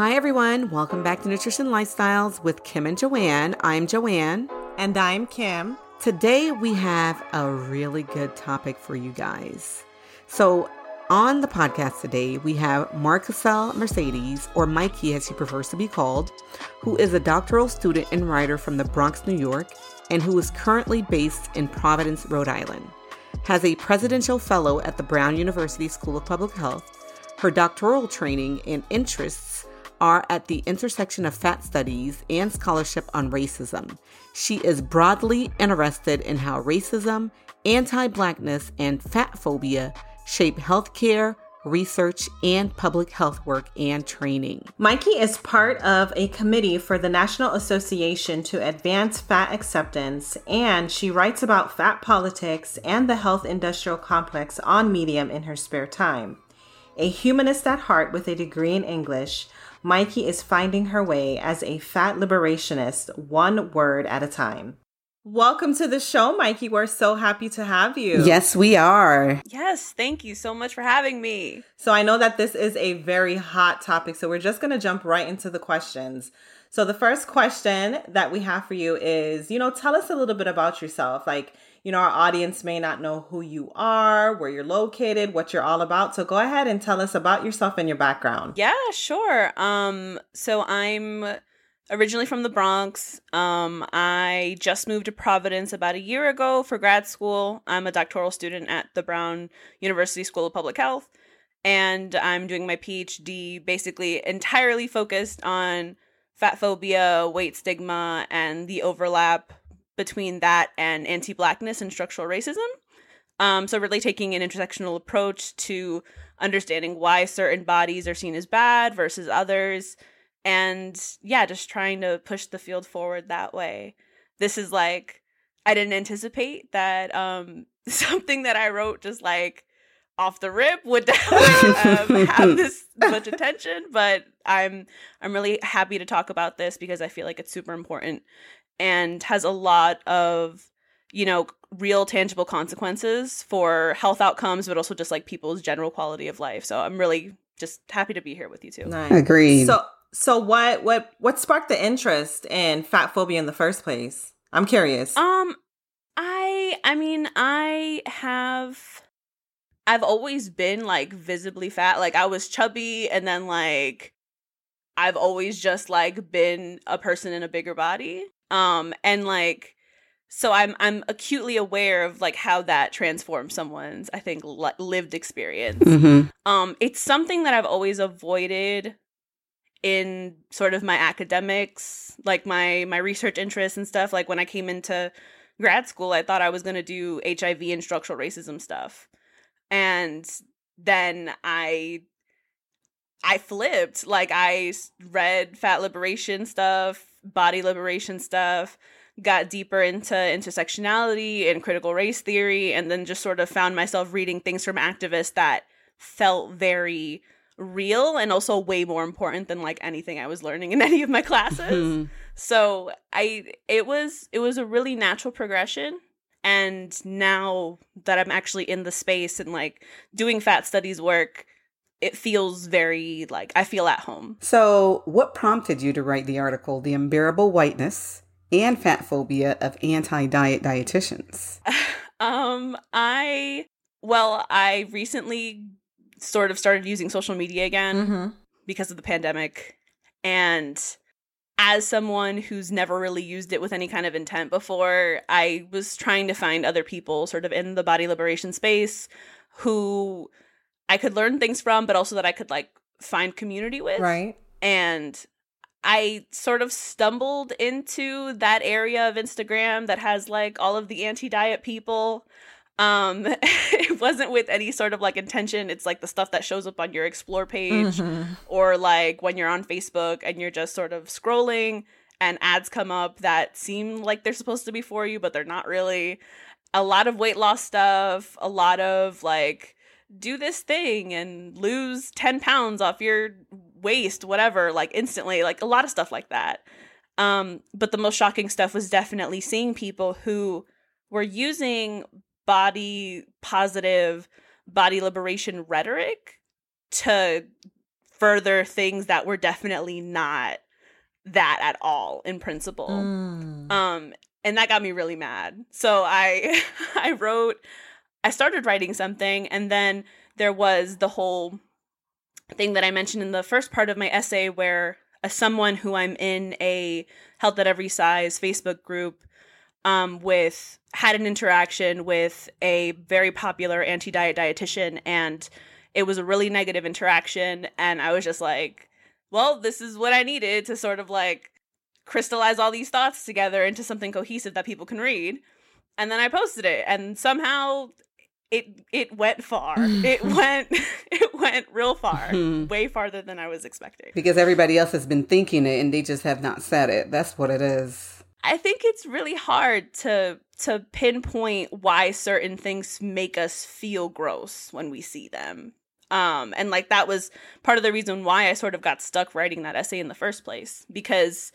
Hi, everyone. Welcome back to Nutrition Lifestyles with Kim and Johane. I'm Johane. And I'm Kim. Today, we have a really good topic for you guys. So, on the podcast today, we have Marquisele Mercedes, or Mikey as he prefers to be called, who is a doctoral student and writer from the Bronx, New York, and who is currently based in Providence, Rhode Island. Has a presidential fellow at the Brown University School of Public Health. Her doctoral training and interests are at the intersection of fat studies and scholarship on racism. She is broadly interested in how racism, anti blackness, and fat phobia shape healthcare, research, and public health work and training. Mikey is part of a committee for the National Association to Advance Fat Acceptance, and she writes about fat politics and the health industrial complex on Medium in her spare time. A humanist at heart with a degree in English, Mikey is finding her way as a fat liberationist, one word at a time. Welcome to the show, Mikey. We're so happy to have you. Yes, we are. Yes, thank you so much for having me. So, I know that this is a very hot topic, so we're just going to jump right into the questions. So, the first question that we have for you is, you know, tell us a little bit about yourself. Like, you know, our audience may not know who you are, where you're located, what you're all about. So go ahead and tell us about yourself and your background. Yeah, sure. Um, so I'm originally from the Bronx. Um, I just moved to Providence about a year ago for grad school. I'm a doctoral student at the Brown University School of Public Health, and I'm doing my PhD basically entirely focused on fat phobia, weight stigma, and the overlap between that and anti blackness and structural racism. Um, so, really taking an intersectional approach to understanding why certain bodies are seen as bad versus others. And yeah, just trying to push the field forward that way. This is like, I didn't anticipate that um, something that I wrote just like off the rip would, um, have this much attention but i'm i'm really happy to talk about this because i feel like it's super important and has a lot of you know real tangible consequences for health outcomes but also just like people's general quality of life. So i'm really just happy to be here with you too nice. agreed. So so what what what sparked the interest in fat phobia in the first place? I'm curious. Um i i mean i have i've always been like visibly fat like i was chubby and then like i've always just like been a person in a bigger body um and like so i'm i'm acutely aware of like how that transforms someone's i think li- lived experience. Mm-hmm. um it's something that i've always avoided in sort of my academics like my my research interests and stuff. Like when i came into grad school i thought i was going to do hiv and structural racism stuff and then i i flipped like i read fat liberation stuff body liberation stuff, got deeper into intersectionality and critical race theory, and then just sort of found myself reading things from activists that felt very real and also way more important than like anything I was learning in any of my classes. Mm-hmm. So I it was it was a really natural progression. And now that I'm actually in the space and like doing fat studies work, it feels very like I feel at home. So, what prompted you to write the article, The Unbearable Whiteness and Fat Phobia of Anti Diet Dietitians? um, I, well, I recently sort of started using social media again mm-hmm. because of the pandemic. And as someone who's never really used it with any kind of intent before, I was trying to find other people sort of in the body liberation space who I could learn things from, but also that I could like find community with. Right. And I sort of stumbled into that area of Instagram that has like all of the anti-diet people. Um it wasn't with any sort of like intention. It's like the stuff that shows up on your explore page mm-hmm. or like when you're on Facebook and you're just sort of scrolling and ads come up that seem like they're supposed to be for you but they're not really. A lot of weight loss stuff, a lot of like do this thing and lose 10 pounds off your waist, whatever, like instantly, like a lot of stuff like that. Um, but the most shocking stuff was definitely seeing people who were using body positive, body liberation rhetoric to further things that were definitely not that at all in principle. Mm. Um and that got me really mad. So I I wrote I started writing something and then there was the whole thing that I mentioned in the first part of my essay where as someone who I'm in a health at every size Facebook group um, with had an interaction with a very popular anti-diet dietitian and it was a really negative interaction and I was just like, well, this is what I needed to sort of like crystallize all these thoughts together into something cohesive that people can read. And then I posted it and somehow it it went far. it went it went real far. way farther than I was expecting. Because everybody else has been thinking it and they just have not said it. That's what it is. I think it's really hard to to pinpoint why certain things make us feel gross when we see them. Um and like that was part of the reason why I sort of got stuck writing that essay in the first place because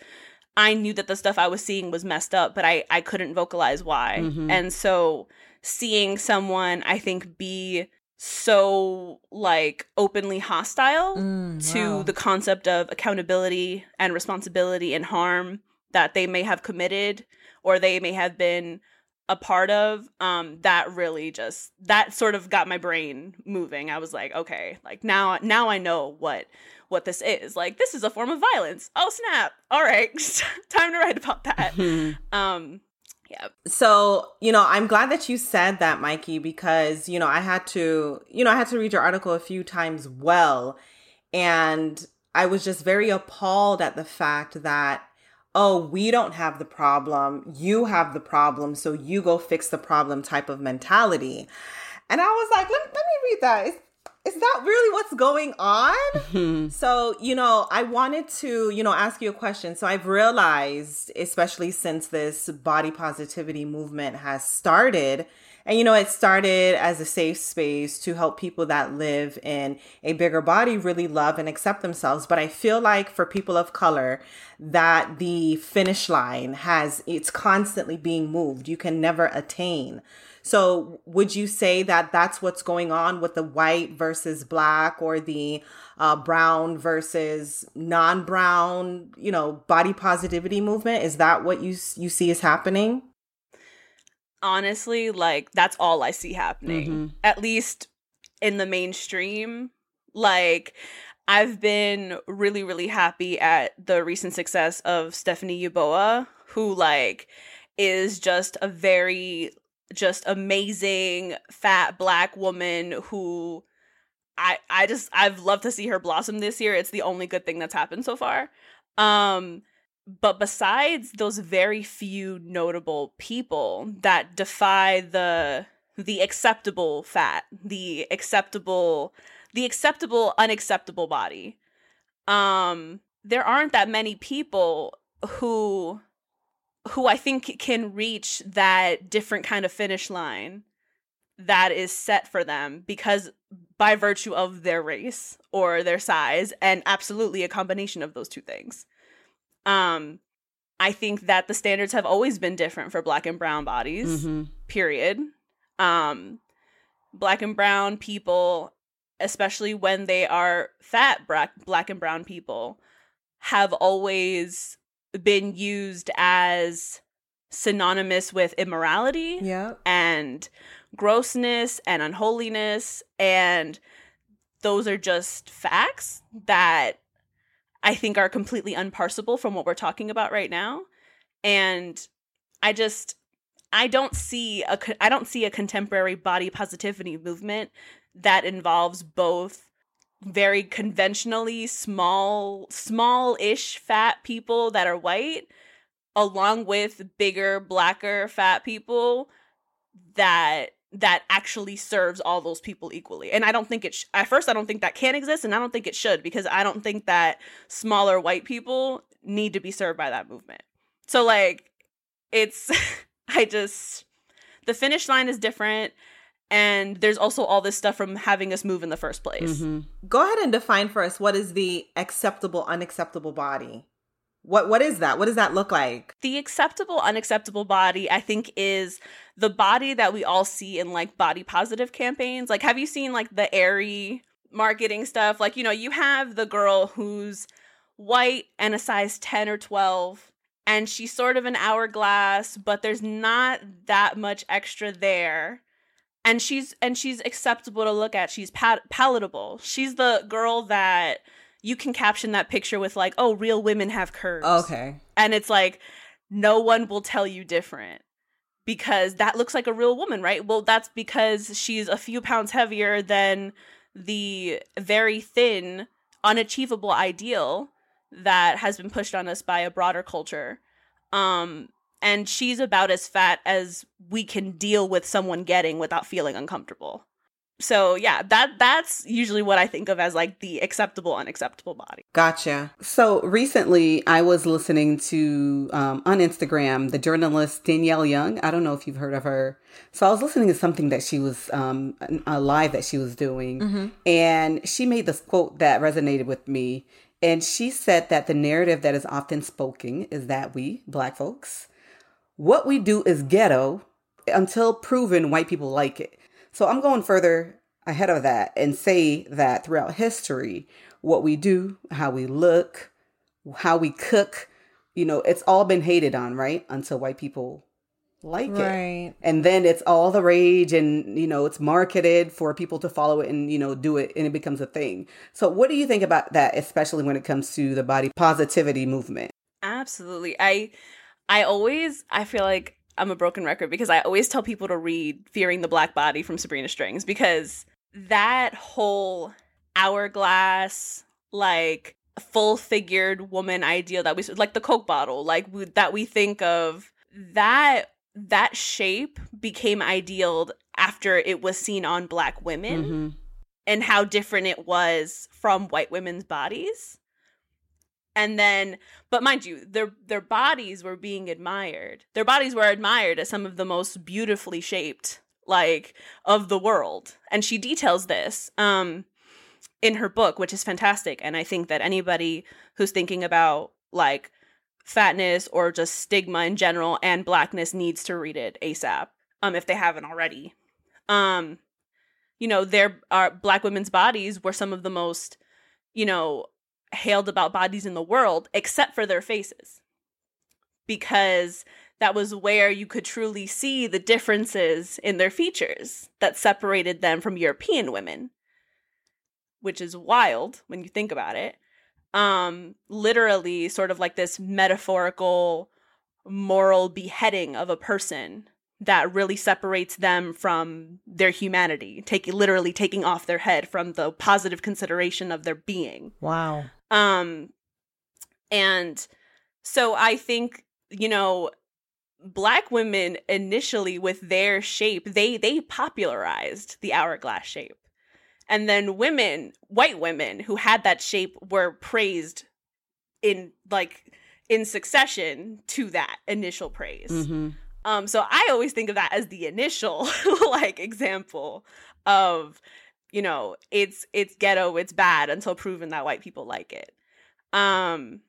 I knew that the stuff I was seeing was messed up, but I I couldn't vocalize why. Mhm. And so seeing someone I think be so like openly hostile Mm, to wow. the concept of accountability and responsibility and harm that they may have committed or they may have been a part of um that really just that sort of got my brain moving. I was like okay like now now i know what what this is. Like this is a form of violence. Oh snap. All right. Time to write about that. Um yeah. So, you know, I'm glad that you said that, Mikey, because, you know, I had to, you know, I had to read your article a few times well. And I was just very appalled at the fact that, oh, we don't have the problem. You have the problem. So you go fix the problem type of mentality. And I was like, let, let me read that. Is, is that really what's going on? Mhm. So, you know, I wanted to, you know, ask you a question. So, I've realized, especially since this body positivity movement has started, and, you know, it started as a safe space to help people that live in a bigger body really love and accept themselves. But I feel like for people of color, that the finish line has, it's constantly being moved. You can never attain. So, would you say that that's what's going on with the white versus black or the uh, brown versus non-brown, you know, body positivity movement? Is that what you you see is happening? Honestly like that's all i see happening Mhm. at least in the mainstream. Like i've been really really happy at the recent success of stephanie Yeboah, who like is just a very just amazing fat black woman who i i just i've loved to see her blossom this year. It's the only good thing that's happened so far. Um but besides those very few notable people that defy the the acceptable fat the acceptable the acceptable unacceptable body um there aren't that many people who who i think can reach that different kind of finish line that is set for them because by virtue of their race or their size and absolutely a combination of those two things um i think that the standards have always been different for black and brown bodies Mhm. period um black and brown people especially when they are fat black black and brown people have always been used as synonymous with immorality Yeah. and grossness and unholiness and those are just facts that I think are completely unparsable from what we're talking about right now. And I just I don't see a I don't see a contemporary body positivity movement that involves both very conventionally small small-ish fat people that are white along with bigger blacker fat people that that actually serves all those people equally and i don't think it sh- at first i don't think that can exist and i don't think it should because i don't think that smaller white people need to be served by that movement so like it's i just the finish line is different and there's also all this stuff from having us move in the first place Mhm. Go ahead and define for us what is the acceptable unacceptable body? What what is that? What does that look like? the acceptable unacceptable body i think is the body that we all see in like body positive campaigns like have you seen like the Aerie marketing stuff. Like, you know, you have the girl who's white and a size 10 or 12 and she's sort of an hourglass, but there's not that much extra there. And she's and she's acceptable to look at. She's palatable. She's the girl that you can caption that picture with like, "Oh, real women have curves." Okay. And it's like no one will tell you different because that looks like a real woman, right? Well, that's because she's a few pounds heavier than the very thin, unachievable ideal that has been pushed on us by a broader culture. Um, and she's about as fat as we can deal with someone getting without feeling uncomfortable. So yeah, that that's usually what I think of as like the acceptable unacceptable body. Gotcha. So recently, I was listening to um, on Instagram the journalist Danielle Young. I don't know if you've heard of her. So I was listening to something that she was um, a live that she was doing, mm-hmm. and she made this quote that resonated with me. And she said that the narrative that is often spoken is that we, black folks, what we do is ghetto until proven white people like it. So I'm going further ahead of that and say that throughout history, what we do, how we look, how we cook, you know, it's all been hated on, right? Until white people like right. it. And then it's all the rage and, you know, it's marketed for people to follow it and, you know, do it and it becomes a thing. So what do you think about that, especially when it comes to the body positivity movement? Absolutely. I I always I feel like I'm a broken record because I always tell people to read Fearing the Black Body from Sabrina Strings because that whole hourglass like full figured woman ideal that we like the coke bottle like we, that we think of that that shape became ideal after it was seen on black women mm-hmm. and how different it was from white women's bodies and then but mind you their their bodies were being admired. Their bodies were admired as some of the most beautifully shaped like of the world. And she details this um in her book which is fantastic. And i think that anybody who's thinking about like fatness or just stigma in general and blackness needs to read it ASAP um if they haven't already. Um you know, their our black women's bodies were some of the most, you know, hailed about bodies in the world except for their faces. Because that was where you could truly see the differences in their features that separated them from European women, which is wild when you think about it. Um literally sort of like this metaphorical moral beheading of a person that really separates them from their humanity taking literally taking off their head from the positive consideration of their being. Wow um and so i think you know black women initially with their shape they they popularized the hourglass shape and then women white women who had that shape were praised in like in succession to that initial praise mm-hmm. um so i always think of that as the initial like example of you know it's it's ghetto it's bad until proven that white people like it um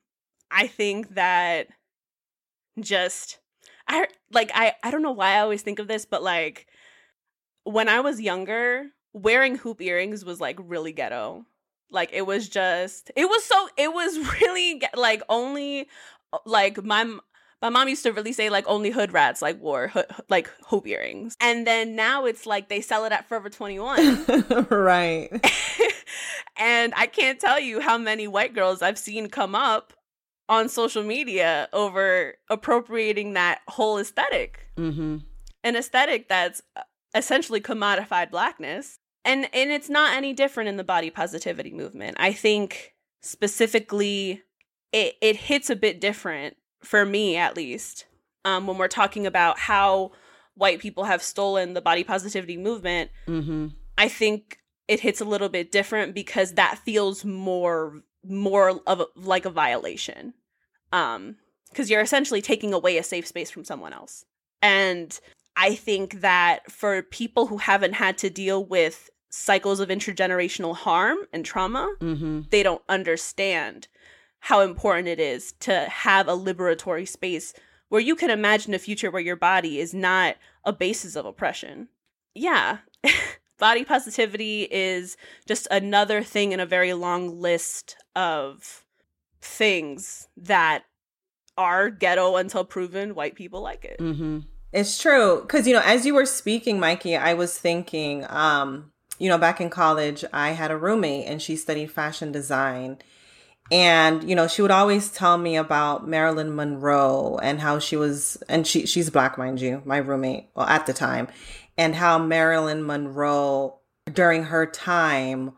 i think that just i like i i don't know why i always think of this but like when i was younger wearing hoop earrings was like really ghetto. Like it was just it was so it was really like only like my my mom used to really say like only hood rats like wore ho- like hoop earrings. And then now it's like they sell it at Forever 21. right. and I can't tell you how many white girls I've seen come up on social media over appropriating that whole esthetic mm-hmm. An aesthetic that's uh, essentially commodified blackness and and it's not any different in the body positivity movement i think specifically it it hits a bit different for me at least um, when we're talking about how white people have stolen the body positivity movement mm-hmm. i think it hits a little bit different because that feels more more of a, like a violation um because you're essentially taking away a safe space from someone else and I think that for people who haven't had to deal with cycles of intergenerational harm and trauma, mm-hmm. they don't understand how important it is to have a liberatory space where you can imagine a future where your body is not a basis of oppression. Yeah. Body positivity is just another thing in a very long list of things that are ghetto until proven white people like it. Mm-hmm. It's true. Because, you know, as you were speaking, Mikey, I was thinking, um, you know, back in college, I had a roommate and she studied fashion design. And, you know, she would always tell me about Marilyn Monroe and how she was, and she, she's black, mind you, my roommate, well, at the time, and how Marilyn Monroe during her time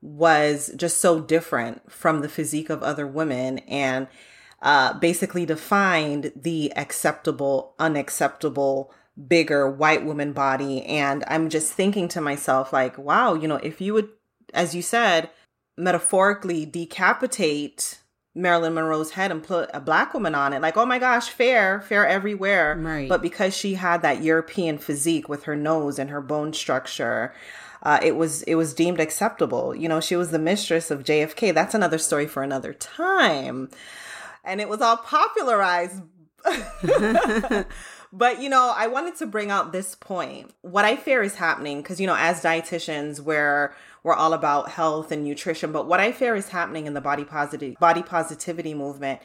was just so different from the physique of other women and uh, basically defined the acceptable, unacceptable, bigger white woman body. And I'm just thinking to myself, like, wow, you know, if you would, as you said, metaphorically decapitate Marilyn Monroe's head and put a black woman on it. Like, oh my gosh, fair, fair everywhere. Right. But because she had that European physique with her nose and her bone structure, uh, it was it was deemed acceptable. You know, she was the mistress of JFK. That's another story for another time. And it was all popularized. but you know, I wanted to bring out this point. What I fear is happening because you know, as dietitians, we're we're all about health and nutrition. But what I fear is happening in the body positive body positivity movement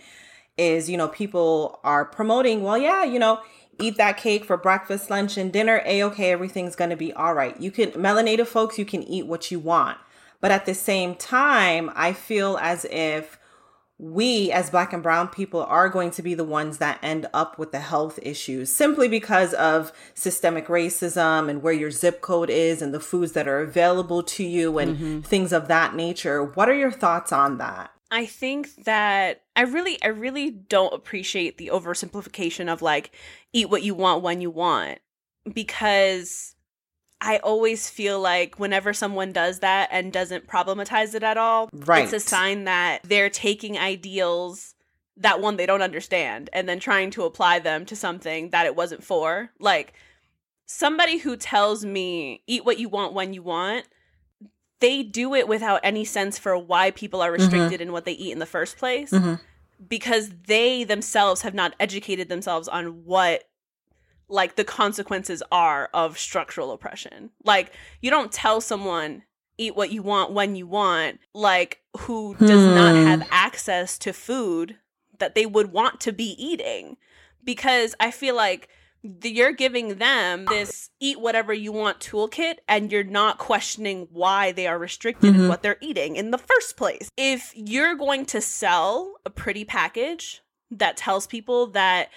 is, you know, people are promoting, well, yeah, you know, eat that cake for breakfast, lunch, and dinner. A okay, everything's gonna be all right. You can melanated folks, you can eat what you want. But at the same time, I feel as if we as black and brown people are going to be the ones that end up with the health issues simply because of systemic racism and where your zip code is and the foods that are available to you and mm-hmm. things of that nature. What are your thoughts on that? I think that I really I really don't appreciate the oversimplification of like eat what you want when you want because I always feel like whenever someone does that and doesn't problematize it at all, right. it's a sign that they're taking ideals that one they don't understand and then trying to apply them to something that it wasn't for. Like somebody who tells me eat what you want when you want, they do it without any sense for why people are mm-hmm. restricted mm-hmm. in what they eat in the first place. Mm-hmm. Because they themselves have not educated themselves on what like the consequences are of structural oppression. Like you don't tell someone eat what you want when you want, like who does hmm. not have access to food that they would want to be eating. Because I feel like you're giving them this eat whatever you want toolkit and you're not questioning why they are restricted mm-hmm. in what they're eating in the first place. If you're going to sell a pretty package that tells people that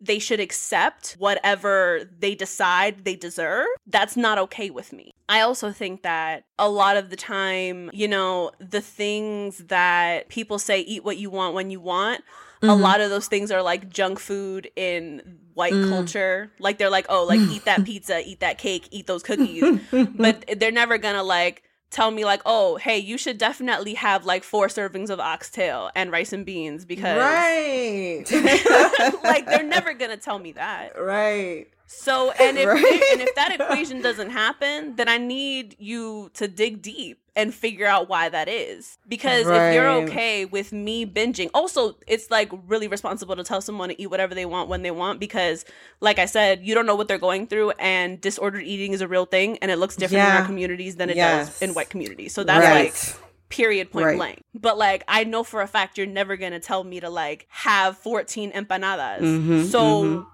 they should accept whatever they decide they deserve, that's not okay with me. I also think that a lot of the time, you know, the things that people say, eat what you want when you want, mm-hmm. a lot of those things are like junk food in white mm. culture. Like they're like, oh, like eat that pizza, eat that cake, eat those cookies. but they're never gonna like, tell me like, oh, hey, you should definitely have like four servings of oxtail and rice and beans because right, like they're never gonna tell me that, right. So and if right? and if that equation doesn't happen, then I need you to dig deep and figure out why that is. Because right. if you're okay with me binging, also it's like really responsible to tell someone to eat whatever they want when they want because like I said, you don't know what they're going through and disordered eating is a real thing and it looks different yeah. in our communities than it yes. does in white communities. So that's right. like period point right. blank but like i know for a fact you're never gonna tell me to like have 14 empanadas mm-hmm, so mm-hmm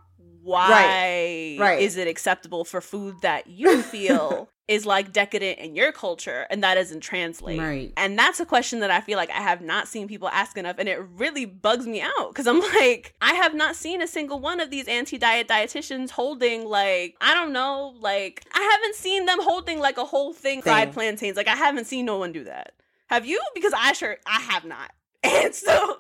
why right. Right. is it acceptable for food that you feel is like decadent in your culture and that doesn't translate? Right. And that's a question that i feel like i have not seen people ask enough and it really bugs me out because i'm like i have not seen a single one of these anti-diet dietitians holding like i don't know like i haven't seen them holding like a whole thing fried plantains. Like i haven't seen no one do that. Have you? Because i sure i have not. And so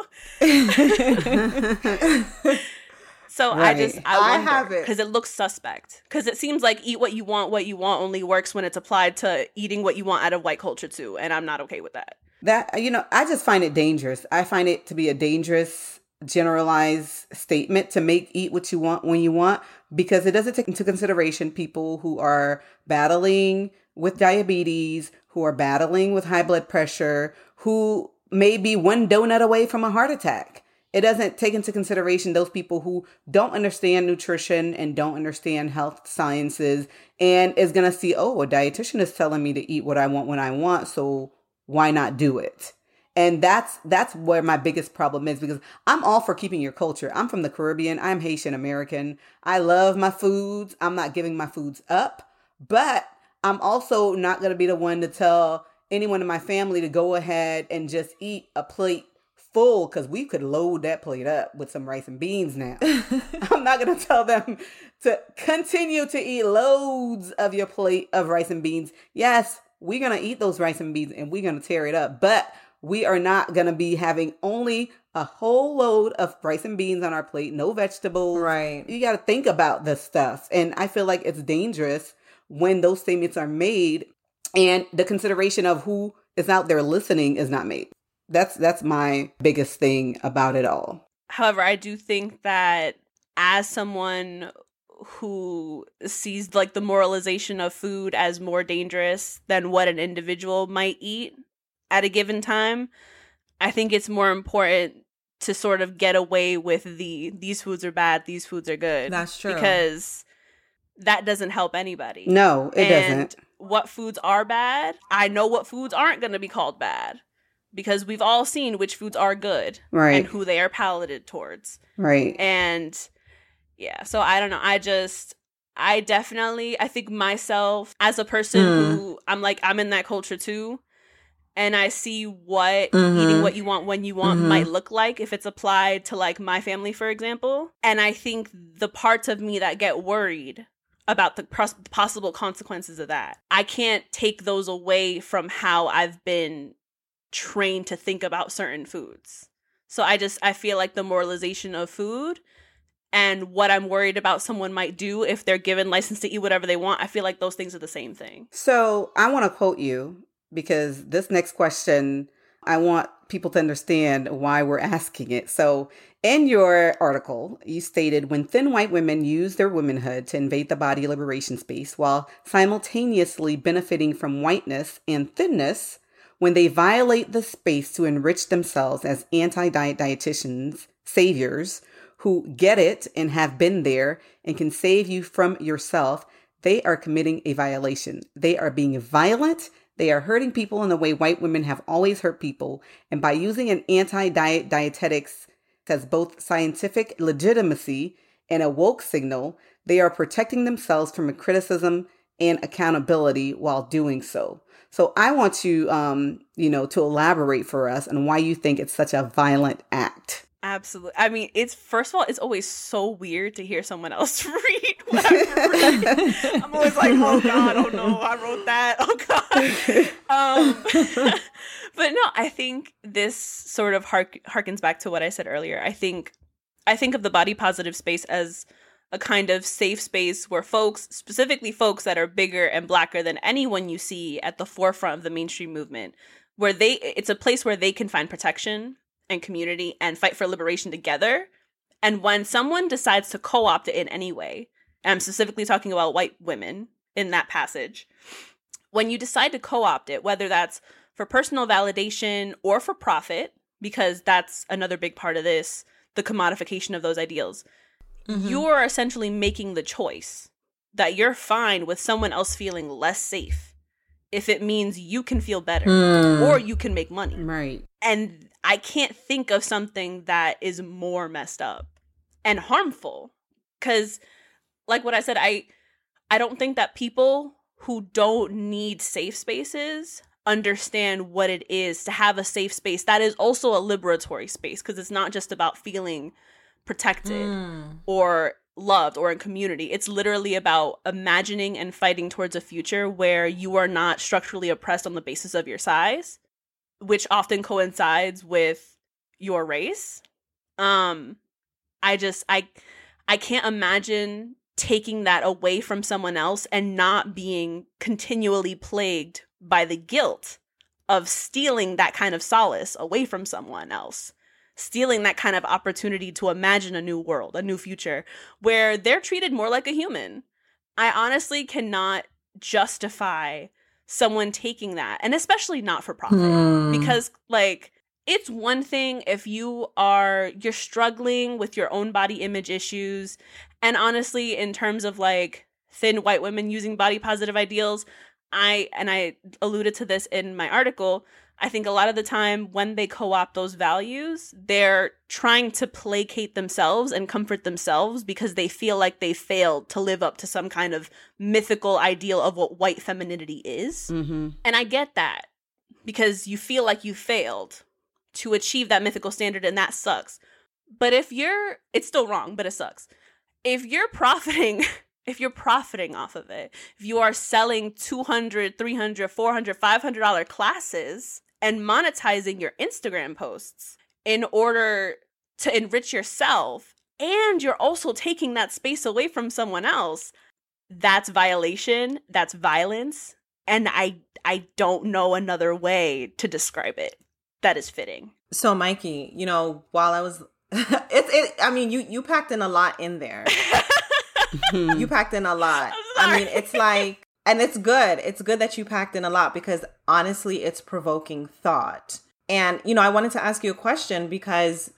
So right. I just I, I have it because it looks suspect. Because it seems like eat what you want, what you want only works when it's applied to eating what you want out of white culture too, and I'm not okay with that. That you know, I just find it dangerous. I find it to be a dangerous generalized statement to make eat what you want when you want because it doesn't take into consideration people who are battling with diabetes, who are battling with high blood pressure, who may be one donut away from a heart attack It doesn't take into consideration those people who don't understand nutrition and don't understand health sciences and is going to see, oh, a dietitian is telling me to eat what I want when I want, so why not do it? And that's that's where my biggest problem is because I'm all for keeping your culture. I'm from the Caribbean. I'm Haitian American. I love my foods. I'm not giving my foods up, but I'm also not going to be the one to tell anyone in my family to go ahead and just eat a plate full because we could load that plate up with some rice and beans now. I'm not going to tell them to continue to eat loads of your plate of rice and beans. Yes, we're going to eat those rice and beans and we're going to tear it up, but we are not going to be having only a whole load of rice and beans on our plate, no vegetables. Right. You got to think about this stuff. And I feel like it's dangerous when those statements are made and the consideration of who is out there listening is not made. That's that's my biggest thing about it all. However, I do think that as someone who sees like the moralization of food as more dangerous than what an individual might eat at a given time, I think it's more important to sort of get away with the these foods are bad, these foods are good. That's true. Because that doesn't help anybody. No, it and doesn't. What foods are bad? I know what foods aren't going to be called bad because we've all seen which foods are good Right. and who they are palated towards. Right. And yeah, so I don't know. I just I definitely I think myself as a person Mm. who I'm like I'm in that culture too. And I see what Mhm. eating what you want when you want Mhm. might look like if it's applied to like my family, for example. And I think the parts of me that get worried about the pros- possible consequences of that, I can't take those away from how I've been trained to think about certain foods. So I just I feel like the moralization of food and what I'm worried about someone might do if they're given license to eat whatever they want, I feel like those things are the same thing. So I want to quote you because this next question, I want people to understand why we're asking it. So in your article, you stated when thin white women use their womanhood to invade the body liberation space while simultaneously benefiting from whiteness and thinness, when they violate the space to enrich themselves as anti diet dietitians, saviors, who get it and have been there and can save you from yourself, they are committing a violation. They are being violent. They are hurting people in the way white women have always hurt people. And by using an anti diet dietetics as both scientific legitimacy and a woke signal, they are protecting themselves from a criticism and accountability while doing so. So I want you, um, you know, to elaborate for us on why you think it's such a violent act. Absolutely. I mean, it's first of all, it's always so weird to hear someone else read what I've I'm always like, oh god, oh no, I wrote that. Oh god. Um, but no, I think this sort of hark- harkens back to what I said earlier. I think I think of the body positive space as a kind of safe space where folks, specifically folks that are bigger and blacker than anyone you see at the forefront of the mainstream movement, where they it's a place where they can find protection and community and fight for liberation together. And when someone decides to co-opt it in any way, I'm specifically talking about white women in that passage, when you decide to co-opt it, whether that's for personal validation or for profit, because that's another big part of this, the commodification of those ideals, Mhm. you're essentially making the choice that you're fine with someone else feeling less safe if it means you can feel better Mm. or you can make money. Right. And I can't think of something that is more messed up and harmful cuz like what I said I I don't think that people who don't need safe spaces understand what it is to have a safe space that is also a liberatory space because it's not just about feeling protected Mm. or loved or in community. It's literally about imagining and fighting towards a future where you are not structurally oppressed on the basis of your size, which often coincides with your race. Um I just I I can't imagine taking that away from someone else and not being continually plagued by the guilt of stealing that kind of solace away from someone else stealing that kind of opportunity to imagine a new world, a new future where they're treated more like a human. I honestly cannot justify someone taking that, and especially not for profit, Hmm. because like it's one thing if you are you're struggling with your own body image issues and honestly in terms of like thin white women using body positive ideals i and i alluded to this in my article i think a lot of the time when they co-opt those values they're trying to placate themselves and comfort themselves because they feel like they failed to live up to some kind of mythical ideal of what white femininity is Mm-hmm. and i get that because you feel like you failed to achieve that mythical standard and that sucks. But if you're it's still wrong, but it sucks. If you're profiting if you're profiting off of it, if you are selling 200, 300, 400, 500 dollar classes and monetizing your Instagram posts in order to enrich yourself and you're also taking that space away from someone else, that's violation, that's violence, and I I don't know another way to describe it that is fitting. So, Mikey, you know, while I was, it's it. I mean, you you packed in a lot in there. you packed in a lot. I'm mean, it's like, and it's good. It's good that you packed in a lot because honestly, it's provoking thought. And you know, I wanted to ask you a question because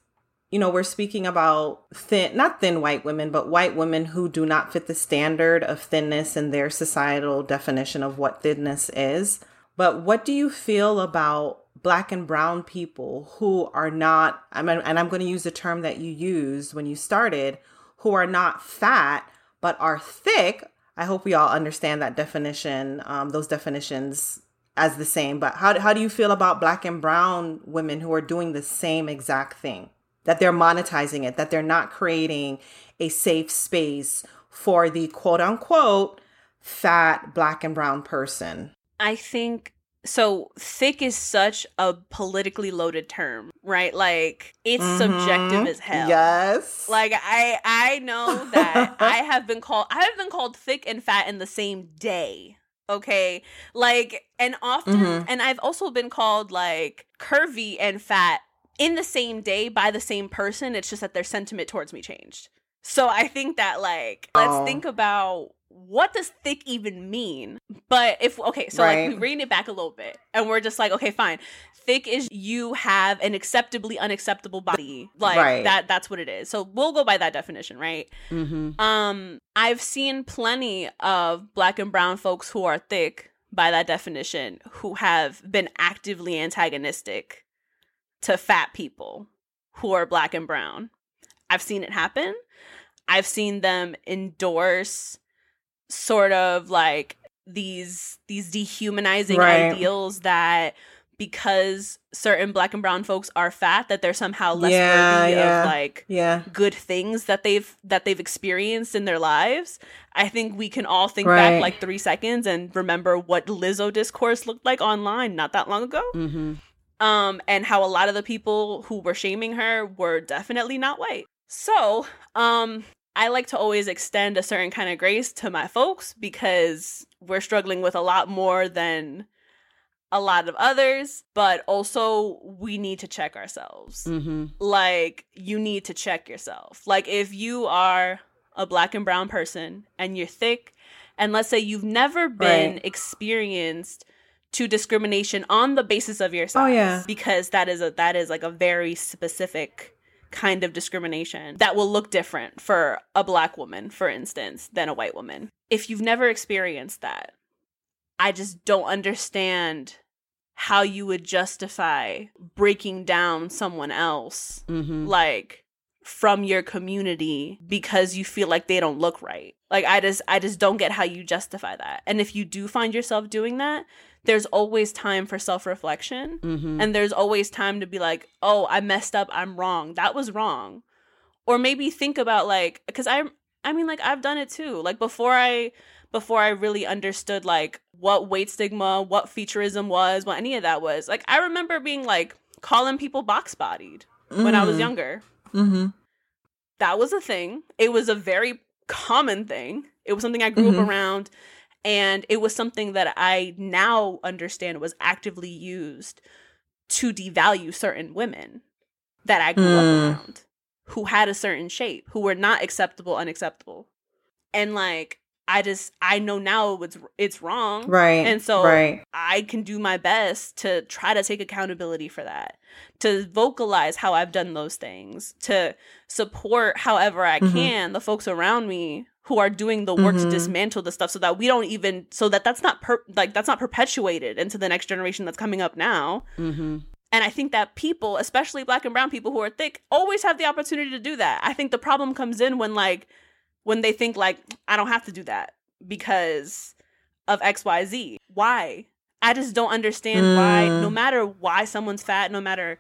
you know we're speaking about thin, not thin white women, but white women who do not fit the standard of thinness in their societal definition of what thinness is. But what do you feel about black and brown people who are not I mean, and I'm going to use the term that you used when you started, who are not fat but are thick. I hope we all understand that definition, um, those definitions as the same. But how how do you feel about black and brown women who are doing the same exact thing? That they're monetizing it, that they're not creating a safe space for the quote unquote fat black and brown person. I think so thick is such a politically loaded term, right? Like it's subjective Mhm. as hell. Yes. Like I I know that I have been called I have been called thick and fat in the same day. Okay? Like and often Mhm. and I've also been called like curvy and fat in the same day by the same person. It's just that their sentiment towards me changed. So I think that like let's Oh. think about what does thick even mean? But if okay, so like we Right. rein it back a little bit and we're just like, okay, fine. Thick is you have an acceptably unacceptable body. Like Right. that that's what it is. So we'll go by that definition, right? Mm-hmm. Um I've seen plenty of black and brown folks who are thick by that definition who have been actively antagonistic to fat people who are black and brown. I've seen it happen. I've seen them endorse sort of like these these dehumanizing Right. ideals that because certain black and brown folks are fat that they're somehow less Yeah, worthy yeah. of like yeah. good things that they've that they've experienced in their lives. I think we can all think Right. back like 3 seconds and remember what Lizzo discourse looked like online not that long ago. Mm-hmm. Um and how a lot of the people who were shaming her were definitely not white. So, um I like to always extend a certain kind of grace to my folks because we're struggling with a lot more than a lot of others, but also we need to check ourselves Mm-hmm. like you need to check yourself. Like if you are a black and brown person and you're thick and let's say you've never been Right. experienced to discrimination on the basis of your size Oh, yeah. because that is a that is like a very specific kind of discrimination that will look different for a black woman for instance than a white woman. If you've never experienced that, I just don't understand how you would justify breaking down someone else Mm-hmm. like from your community because you feel like they don't look right. Like I just I just don't get how you justify that. And if you do find yourself doing that, there's always time for self-reflection Mm-hmm. and there's always time to be like, "Oh, I messed up. I'm wrong. That was wrong." Or maybe think about like cuz I I mean like I've done it too. Like before I before I really understood like what weight stigma, what featurism was, what any of that was. Like I remember being like calling people box bodied when I was younger. Mm-hmm. That was a thing. It was a very common thing. It was something I grew up around and it was something that I now understand was actively used to devalue certain women that I grew Mm. up around who had a certain shape, who were not acceptable, unacceptable. And like I just I know now it's it's wrong. Right. And so right. I can do my best to try to take accountability for that. To vocalize how I've done those things, to support however I Mhm. can the folks around me who are doing the work to Mhm. dismantle the stuff so that we don't even so that that's not per, like that's not perpetuated into the next generation that's coming up now. Mm-hmm. And I think that people, especially black and brown people who are thick, always have the opportunity to do that. I think the problem comes in when like when they think like I don't have to do that because of XYZ. Why? I just don't understand why Mm. no matter why someone's fat, no matter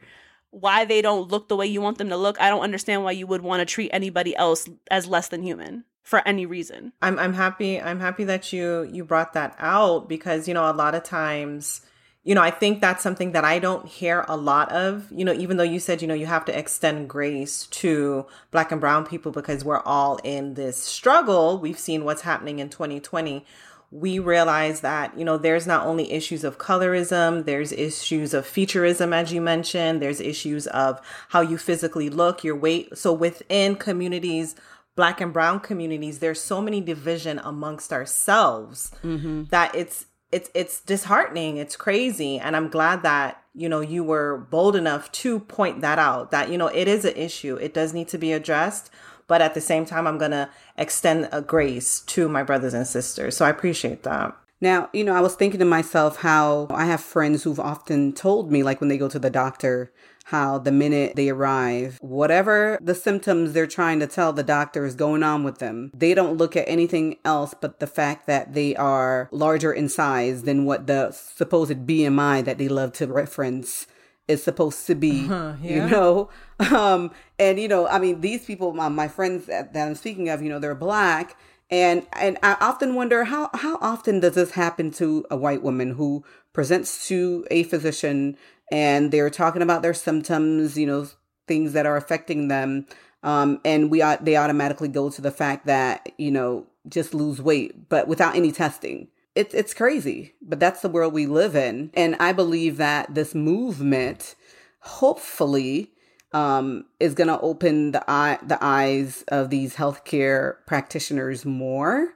why they don't look the way you want them to look, I don't understand why you would want to treat anybody else as less than human for any reason. I'm I'm happy I'm happy that you you brought that out because you know a lot of times you know I think that's something that I don't hear a lot of you know even though you said you know you have to extend grace to black and brown people because we're all in this struggle. We've seen what's happening in 2020 we realize that you know there's not only issues of colorism there's issues of featurism as you mentioned. There's issues of how you physically look your weight. So within communities black and brown communities there's so many division amongst ourselves Mm-hmm. that it's it's it's disheartening. It's crazy. And i'm glad that you know you were bold enough to point that out that you know it is an issue. It does need to be addressed. But at the same time i'm gonna extend a grace to my brothers and sisters. So i appreciate that. Now, you know, I was thinking to myself how I have friends who've often told me, like when they go to the doctor, how the minute they arrive, whatever the symptoms they're trying to tell the doctor is going on with them, they don't look at anything else but the fact that they are larger in size than what the supposed BMI that they love to reference is supposed to be, you yeah. know? Um, and, you know, I mean, these people, my, my friends that, that I'm speaking of, you know, they're black. And and I often wonder how how often does this happen to a white woman who presents to a physician and they're talking about their symptoms, you know, things that are affecting them, um, and we they automatically go to the fact that you know just lose weight, but without any testing. It's it's crazy, but that's the world we live in, and I believe that this movement, hopefully, um, is going to open the eye the eyes of these healthcare practitioners more.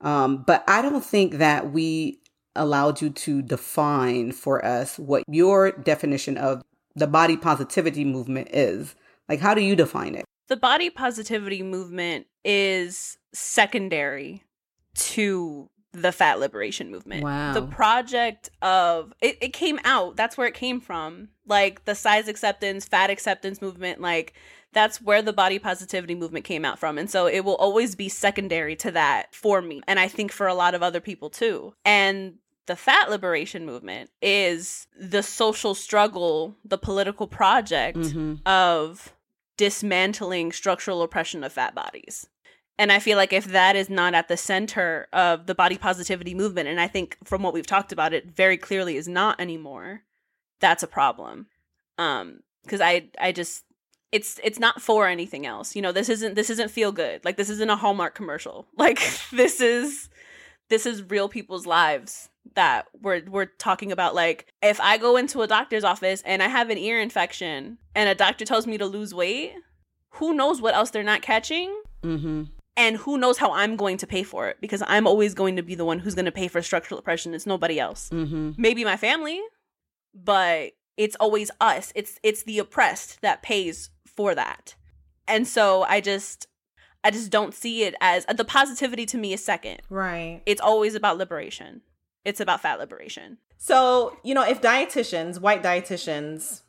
Um, but I don't think that we allowed you to define for us what your definition of the body positivity movement is. Like, how do you define it? The body positivity movement is secondary to the fat liberation movement. Wow. The project of it, it came out. That's where it came from. Like the size acceptance, fat acceptance movement, like that's where the body positivity movement came out from. And so it will always be secondary to that for me. And I think for a lot of other people too. And the fat liberation movement is the social struggle, the political project Mhm. of dismantling structural oppression of fat bodies. And I feel like if that is not at the center of the body positivity movement, and I think from what we've talked about, it very clearly is not anymore, that's a problem. Um, because I I just it's it's not for anything else. You know, this isn't this isn't feel good. Like this isn't a Hallmark commercial. Like this is this is real people's lives that we're we're talking about like if I go into a doctor's office and I have an ear infection and a doctor tells me to lose weight, who knows what else they're not catching? Mm-hmm. And who knows how I'm going to pay for it because I'm always going to be the one who's going to pay for structural oppression. It's nobody else. Mm-hmm. Maybe my family, but it's always us. It's it's the oppressed that pays for that. And so I just I just don't see it as uh, the positivity to me is second. right It's always about liberation. It's about fat liberation. So, you know, if dietitians, white dietitians,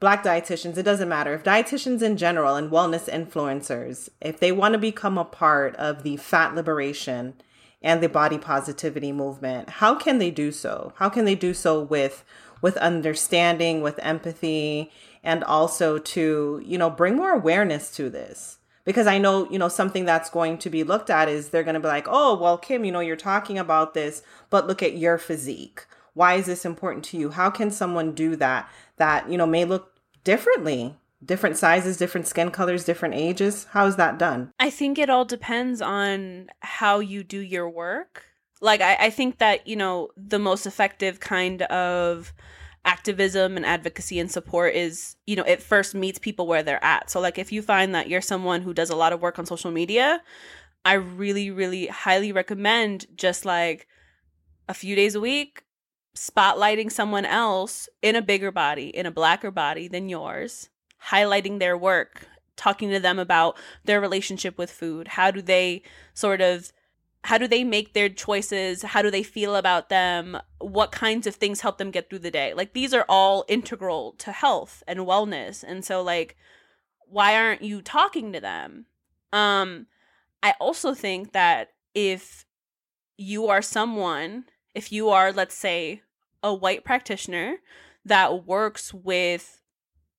black dietitians, it doesn't matter. If dietitians in general and wellness influencers, if they want to become a part of the fat liberation and the body positivity movement, how can they do so? How can they do so with with understanding, with empathy, and also to, you know, bring more awareness to this? Because I know, you know, something that's going to be looked at is they're going to be like, oh, well, Kim, you know, you're talking about this, but look at your physique. Why is this important to you? How can someone do that that, you know, may look differently? Different sizes, different skin colors, different ages. How is that done? I think it all depends on how you do your work. Like, I, I think that, you know, the most effective kind of activism and advocacy and support is, you know, it first meets people where they're at. So, like, if you find that you're someone who does a lot of work on social media, I really, really highly recommend just like a few days a week, spotlighting someone else in a bigger body, in a blacker body than yours, highlighting their work, talking to them about their relationship with food. How do they sort of how do they make their choices? How do they feel about them? What kinds of things help them get through the day? Like these are all integral to health and wellness. And so like why aren't you talking to them? Um I also think that if you are someone, if you are let's say a white practitioner that works with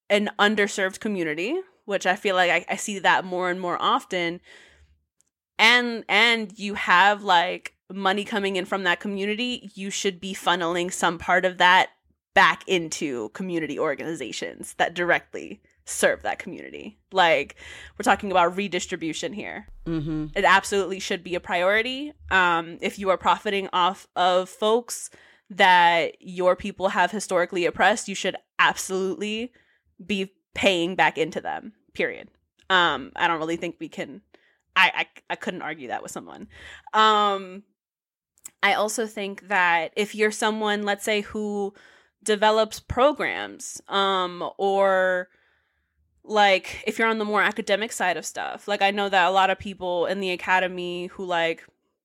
an underserved community, which I feel like I, I see that more and more often, and and you have like money coming in from that community, you should be funneling some part of that back into community organizations that directly serve that community. Like we're talking about redistribution here. Mm-hmm. It absolutely should be a priority. Um, if you are profiting off of folks that your people have historically oppressed, you should absolutely be paying back into them. Period. Um, I don't really think we can. I, I I couldn't argue that with someone. Um, I also think that if you're someone, let's say, who develops programs, um, or like if you're on the more academic side of stuff, like I know that a lot of people in the academy who like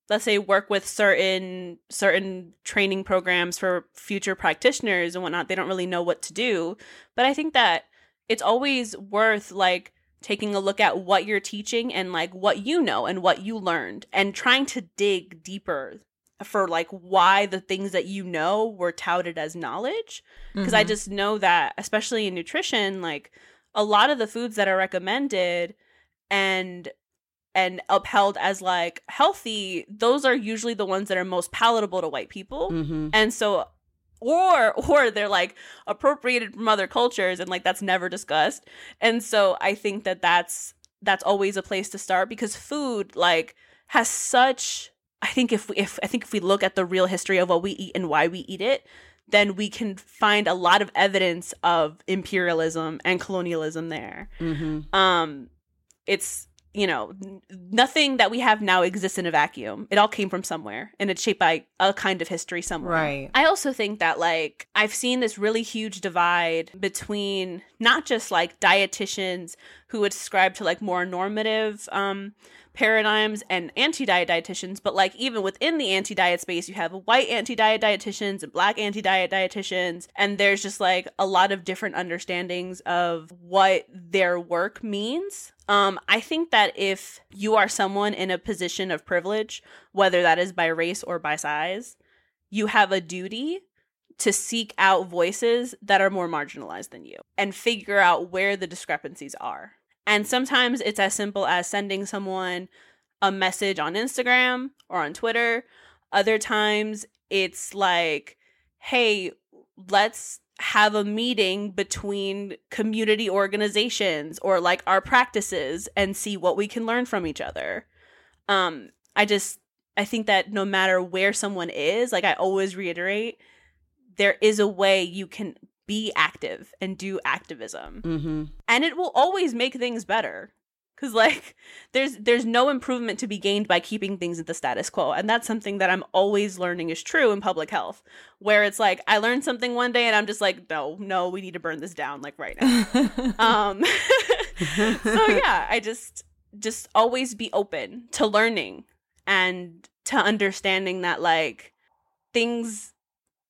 let's say work with certain certain training programs for future practitioners and whatnot, they don't really know what to do. But I think that it's always worth like taking a look at what you're teaching and like what you know and what you learned and trying to dig deeper for like why the things that you know were touted as knowledge because mm-hmm. i just know that especially in nutrition like a lot of the foods that are recommended and and upheld as like healthy those are usually the ones that are most palatable to white people mm-hmm. and so or or they're like appropriated from other cultures and like that's never discussed and so i think that that's that's always a place to start because food like has such i think if we if i think if we look at the real history of what we eat and why we eat it then we can find a lot of evidence of imperialism and colonialism there mm-hmm. um it's you know, nothing that we have now exists in a vacuum. It all came from somewhere and it's shaped by a kind of history somewhere. Right. I also think that, like, I've seen this really huge divide between not just like dietitians who would subscribe to like more normative um, paradigms and anti-diet dietitians but like even within the anti-diet space you have white anti-diet dietitians and black anti-diet dietitians and there's just like a lot of different understandings of what their work means um, I think that if you are someone in a position of privilege, whether that is by race or by size, you have a duty to seek out voices that are more marginalized than you and figure out where the discrepancies are. And sometimes it's as simple as sending someone a message on Instagram or on Twitter. Other times it's like, hey, let's have a meeting between community organizations or like our practices and see what we can learn from each other. Um, I just, I think that no matter where someone is, like I always reiterate, there is a way you can be active and do activism. Mm-hmm. and it will always make things better. Because like there's there's no improvement to be gained by keeping things at the status quo. And that's something that i'm always learning is true in public health where it's like i learned something one day and i'm just like no no we need to burn this down like right now. Um so yeah i just just always be open to learning and to understanding that like things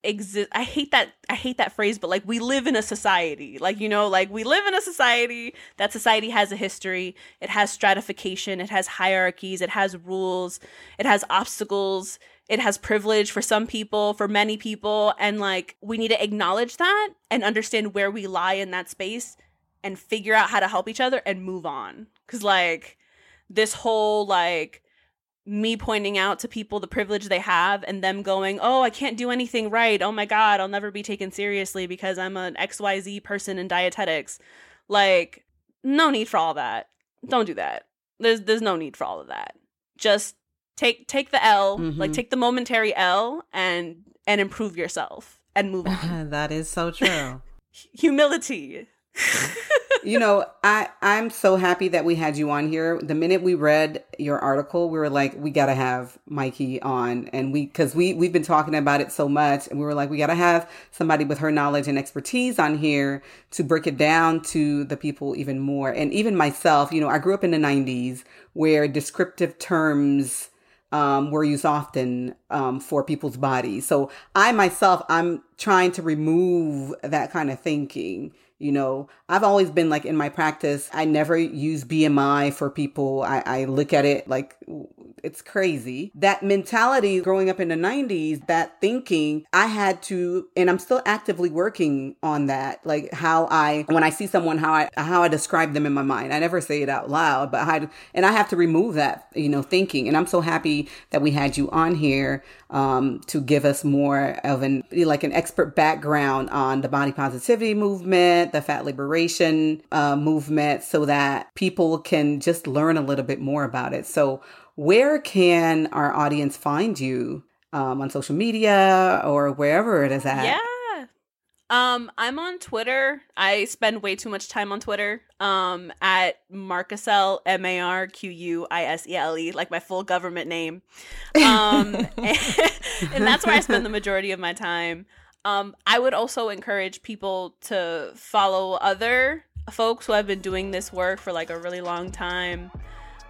exist i hate that i hate that phrase but like we live in a society. Like you know like we live in a society that society has a history it has stratification it has hierarchies it has rules it has obstacles it has privilege for some people for many people and like we need to acknowledge that and understand where we lie in that space and figure out how to help each other and move on. Cuz like this whole like me pointing out to people the privilege they have and them going, "Oh, I can't do anything right. Oh my god, I'll never be taken seriously because I'm an XYZ person in dietetics." Like, no need for all that. Don't do that. There's there's no need for all of that. Just take take the L, mm-hmm. like take the momentary L and and improve yourself and move on. that is so true. Humility. You know, I I'm so happy that we had you on here. The minute we read your article, we were like, we got to have Mikey on, and we because we we've been talking about it so much, and we were like, we got to have somebody with her knowledge and expertise on here to break it down to the people even more. And even myself, you know, I grew up in the '90s where descriptive terms um, were used often um, for people's bodies. So I myself, I'm trying to remove that kind of thinking you know, I've always been like in my practice, I never use BMI for people. I, I look at it like it's crazy. That mentality growing up in the 90s, that thinking, I had to, and I'm still actively working on that. Like how I, when I see someone, how I, how I describe them in my mind. I never say it out loud, but I, and I have to remove that, you know, thinking. And I'm so happy that we had you on here um, to give us more of an, like an expert background on the body positivity movement, the fat liberation uh, movement, so that people can just learn a little bit more about it. So where can our audience find you um, on social media or wherever it is at? Yeah. Um, I'm on Twitter. I spend way too much time on Twitter. Um, at Marquisele M A R Q U I S E L E, like my full government name. Um, and, and that's where I spend the majority of my time. Um, I would also encourage people to follow other folks who have been doing this work for like a really long time.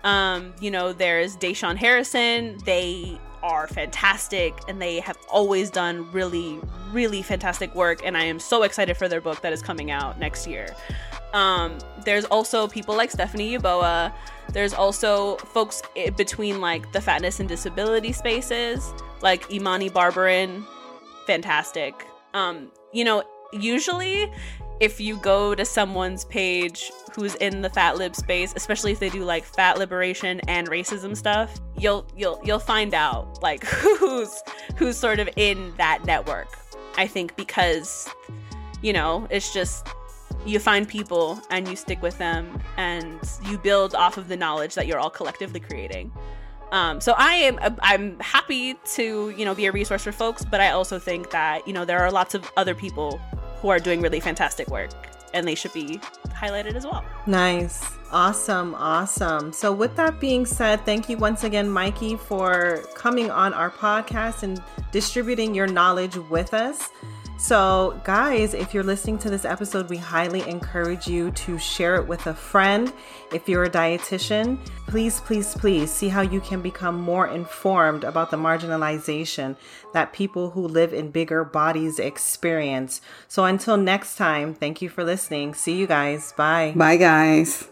Um, you know, there's Da'Shaun Harrison. They are fantastic and they have always done really, really fantastic work. And I am so excited for their book that is coming out next year. Um, there's also people like Stephanie Yeboah. There's also folks between like the fatness and disability spaces, like Imani Barbarin. Fantastic. Um, you know, usually if you go to someone's page who's in the fat lib space, especially if they do like fat liberation and racism stuff, you'll you'll you'll find out like who's who's sort of in that network. I think because you know, it's just you find people and you stick with them and you build off of the knowledge that you're all collectively creating. Um, so I am I'm happy to you know be a resource for folks, but I also think that you know there are lots of other people who are doing really fantastic work and they should be highlighted as well. Nice. Awesome. Awesome. So, with that being said, thank you once again, Mikey, for coming on our podcast and distributing your knowledge with us. So, guys, if you're listening to this episode, we highly encourage you to share it with a friend. If you're a dietitian, please, please, please see how you can become more informed about the marginalization that people who live in bigger bodies experience. So, until next time, thank you for listening. See you guys. Bye. Bye, guys.